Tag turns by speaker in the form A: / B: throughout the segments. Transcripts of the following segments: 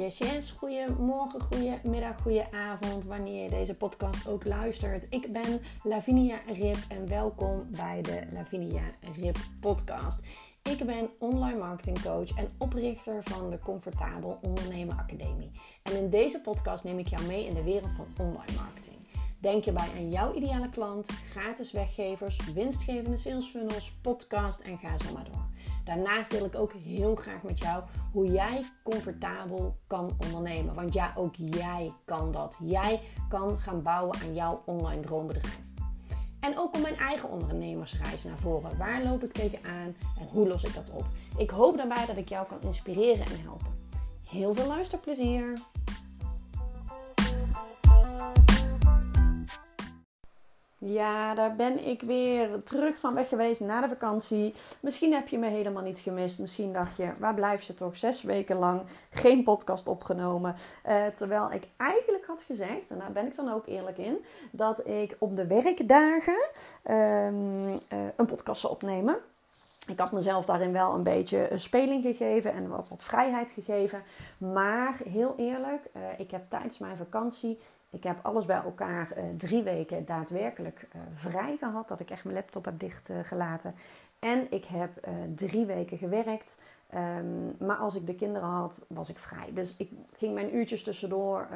A: Yes, yes. Goedemorgen, goedemiddag, goedenavond, wanneer je deze podcast ook luistert. Ik ben Lavinia Rip en welkom bij de Lavinia Rip podcast. Ik ben online marketing coach en oprichter van de Comfortabel Ondernemen Academie. En in deze podcast neem ik jou mee in de wereld van online marketing. Denk je bij aan jouw ideale klant, gratis weggevers, winstgevende sales funnels, podcast en ga zo maar door. Daarnaast deel ik ook heel graag met jou hoe jij comfortabel kan ondernemen. Want ja, ook jij kan dat. Jij kan gaan bouwen aan jouw online droombedrijf. En ook om mijn eigen ondernemersreis naar voren. Waar loop ik tegenaan en hoe los ik dat op? Ik hoop daarbij dat ik jou kan inspireren en helpen. Heel veel luisterplezier! Ja, daar ben ik weer terug van weg geweest na de vakantie. Misschien heb je me helemaal niet gemist. Misschien dacht je, waar blijf je toch zes weken lang geen podcast opgenomen. Uh, terwijl ik eigenlijk had gezegd, en daar ben ik dan ook eerlijk in, dat ik op de werkdagen um, uh, een podcast zou opnemen. Ik had mezelf daarin wel een beetje speling gegeven en wat, vrijheid gegeven. Maar heel eerlijk, uh, ik heb tijdens mijn vakantie ik heb alles bij elkaar uh, drie weken daadwerkelijk uh, vrij gehad. Dat ik echt mijn laptop heb dichtgelaten. En ik heb drie weken gewerkt. Um, maar als ik de kinderen had, was ik vrij. Dus ik ging mijn uurtjes tussendoor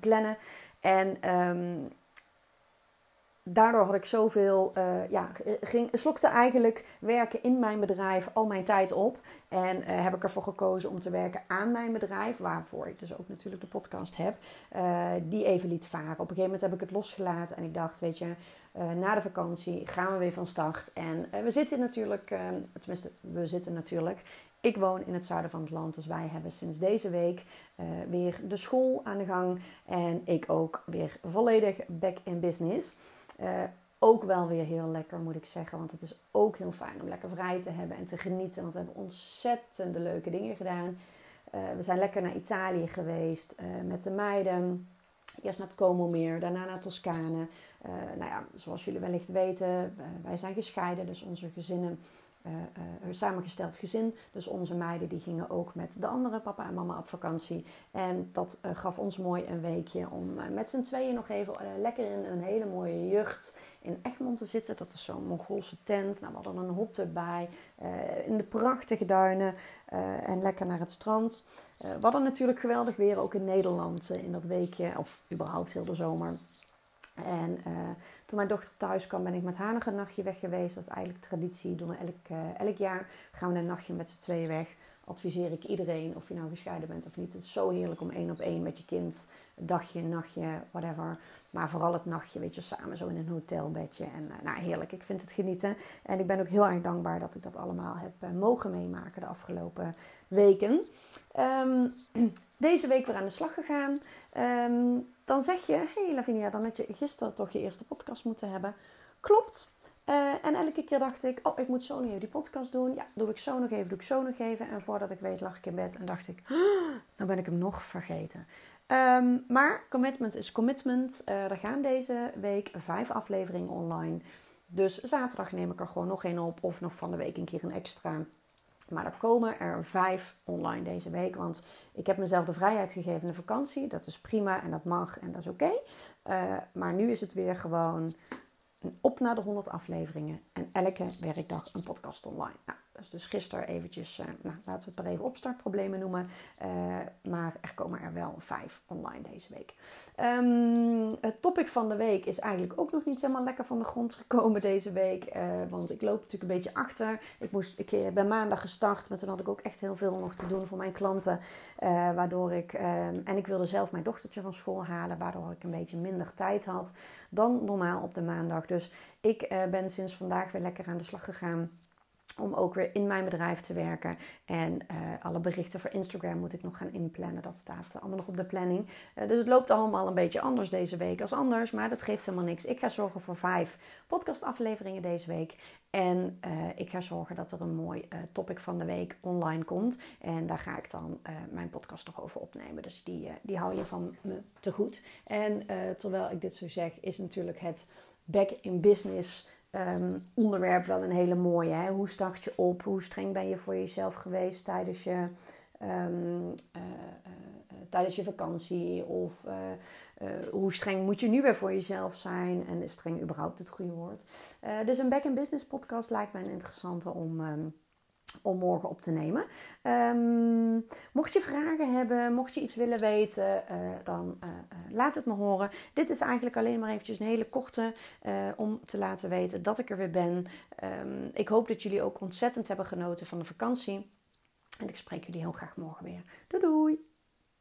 A: plannen. En um, daardoor had ik zoveel, uh, ja, ging, slokte eigenlijk werken in mijn bedrijf al mijn tijd op. En uh, heb ik ervoor gekozen om te werken aan mijn bedrijf, waarvoor ik dus ook natuurlijk de podcast heb, die even liet varen. Op een gegeven moment heb ik het losgelaten en ik dacht, weet je, na de vakantie gaan we weer van start. En we zitten natuurlijk, tenminste, we zitten natuurlijk ik woon in het zuiden van het land, dus wij hebben sinds deze week weer de school aan de gang. En ik ook weer volledig back in business. Uh, ook wel weer heel lekker, moet ik zeggen. Want het is ook heel fijn om lekker vrij te hebben en te genieten. Want we hebben ontzettende leuke dingen gedaan. Uh, we zijn lekker naar Italië geweest met de meiden. Eerst naar het Como Meer, daarna naar Toscane. nou ja, zoals jullie wellicht weten, wij zijn gescheiden. Dus onze gezinnen uh, samengesteld gezin. Dus onze meiden die gingen ook met de andere papa en mama op vakantie. En dat uh, gaf ons mooi een weekje om met z'n tweeën nog even lekker in een hele mooie jucht in Egmond te zitten. Dat is zo'n Mongoolse tent. Nou, we hadden een hot tub bij. in de prachtige duinen. en lekker naar het strand. we hadden natuurlijk geweldig weer ook in Nederland in dat weekje. Of überhaupt heel de zomer. En uh, toen mijn dochter thuis kwam, ben ik met haar nog een nachtje weg geweest. Dat is eigenlijk traditie. Doen we elk, uh, elk jaar gaan we een nachtje met z'n tweeën weg. Adviseer ik iedereen, of je nou gescheiden bent of niet. Het is zo heerlijk om één op één met je kind, dagje, nachtje, whatever. Maar vooral het nachtje, weet je, samen zo in een hotelbedje. En uh, nou, heerlijk, ik vind het genieten. En ik ben ook heel erg dankbaar dat ik dat allemaal heb mogen meemaken de afgelopen weken. Um, deze week weer aan de slag gegaan. Um, dan zeg je, hé hey Lavinia, dan had je gisteren toch je eerste podcast moeten hebben. Klopt. Uh, en elke keer dacht ik, oh, ik moet zo nog even die podcast doen. Ja, doe ik zo nog even, doe ik zo nog even. En voordat ik weet lag ik in bed en dacht ik, dan ben ik hem nog vergeten. Um, maar commitment is commitment. Uh, er gaan deze week vijf afleveringen online. Dus zaterdag neem ik er gewoon nog één op. Of nog van de week een keer een extra. Maar er komen er vijf online deze week. Want ik heb mezelf de vrijheid gegeven in de vakantie. Dat is prima en dat mag en dat is oké. Uh, maar nu is het weer gewoon op naar de 100 afleveringen. En elke werkdag een podcast online. Nou, is dus gisteren eventjes, uh, nou, laten we het maar even opstartproblemen noemen. Uh, maar er komen er wel vijf online deze week. Um, het topic van de week is eigenlijk ook nog niet helemaal lekker van de grond gekomen deze week. Uh, want ik loop natuurlijk een beetje achter. Ik, moest, ik ben maandag gestart, maar toen had ik ook echt heel veel nog te doen voor mijn klanten. waardoor ik, ehm, en ik wilde zelf mijn dochtertje van school halen, waardoor ik een beetje minder tijd had dan normaal op de maandag. Dus ik ben sinds vandaag weer lekker aan de slag gegaan om ook weer in mijn bedrijf te werken. En uh, alle berichten voor Instagram moet ik nog gaan inplannen. Dat staat allemaal nog op de planning. Uh, dus het loopt allemaal een beetje anders deze week als anders. Maar dat geeft helemaal niks. Ik ga zorgen voor vijf podcastafleveringen deze week. En ik ga zorgen dat er een mooi topic van de week online komt. En daar ga ik dan mijn podcast nog over opnemen. Dus die, die hou je van me te goed. En terwijl ik dit zo zeg, is natuurlijk het back in business um, onderwerp wel een hele mooie. Hè? Hoe start je op? Hoe streng ben je voor jezelf geweest tijdens je um, uh, uh, tijdens je vakantie? Of hoe streng moet je nu weer voor jezelf zijn? En is streng überhaupt het goede woord? dus een back in business podcast lijkt mij een interessante om... Ehm, om morgen op te nemen. Ehm, mocht je vragen hebben, mocht je iets willen weten, uh, dan uh, laat het me horen. Dit is eigenlijk alleen maar eventjes een hele korte om te laten weten dat ik er weer ben. Um, ik hoop dat jullie ook ontzettend hebben genoten van de vakantie. En ik spreek jullie heel graag morgen weer. Doei doei!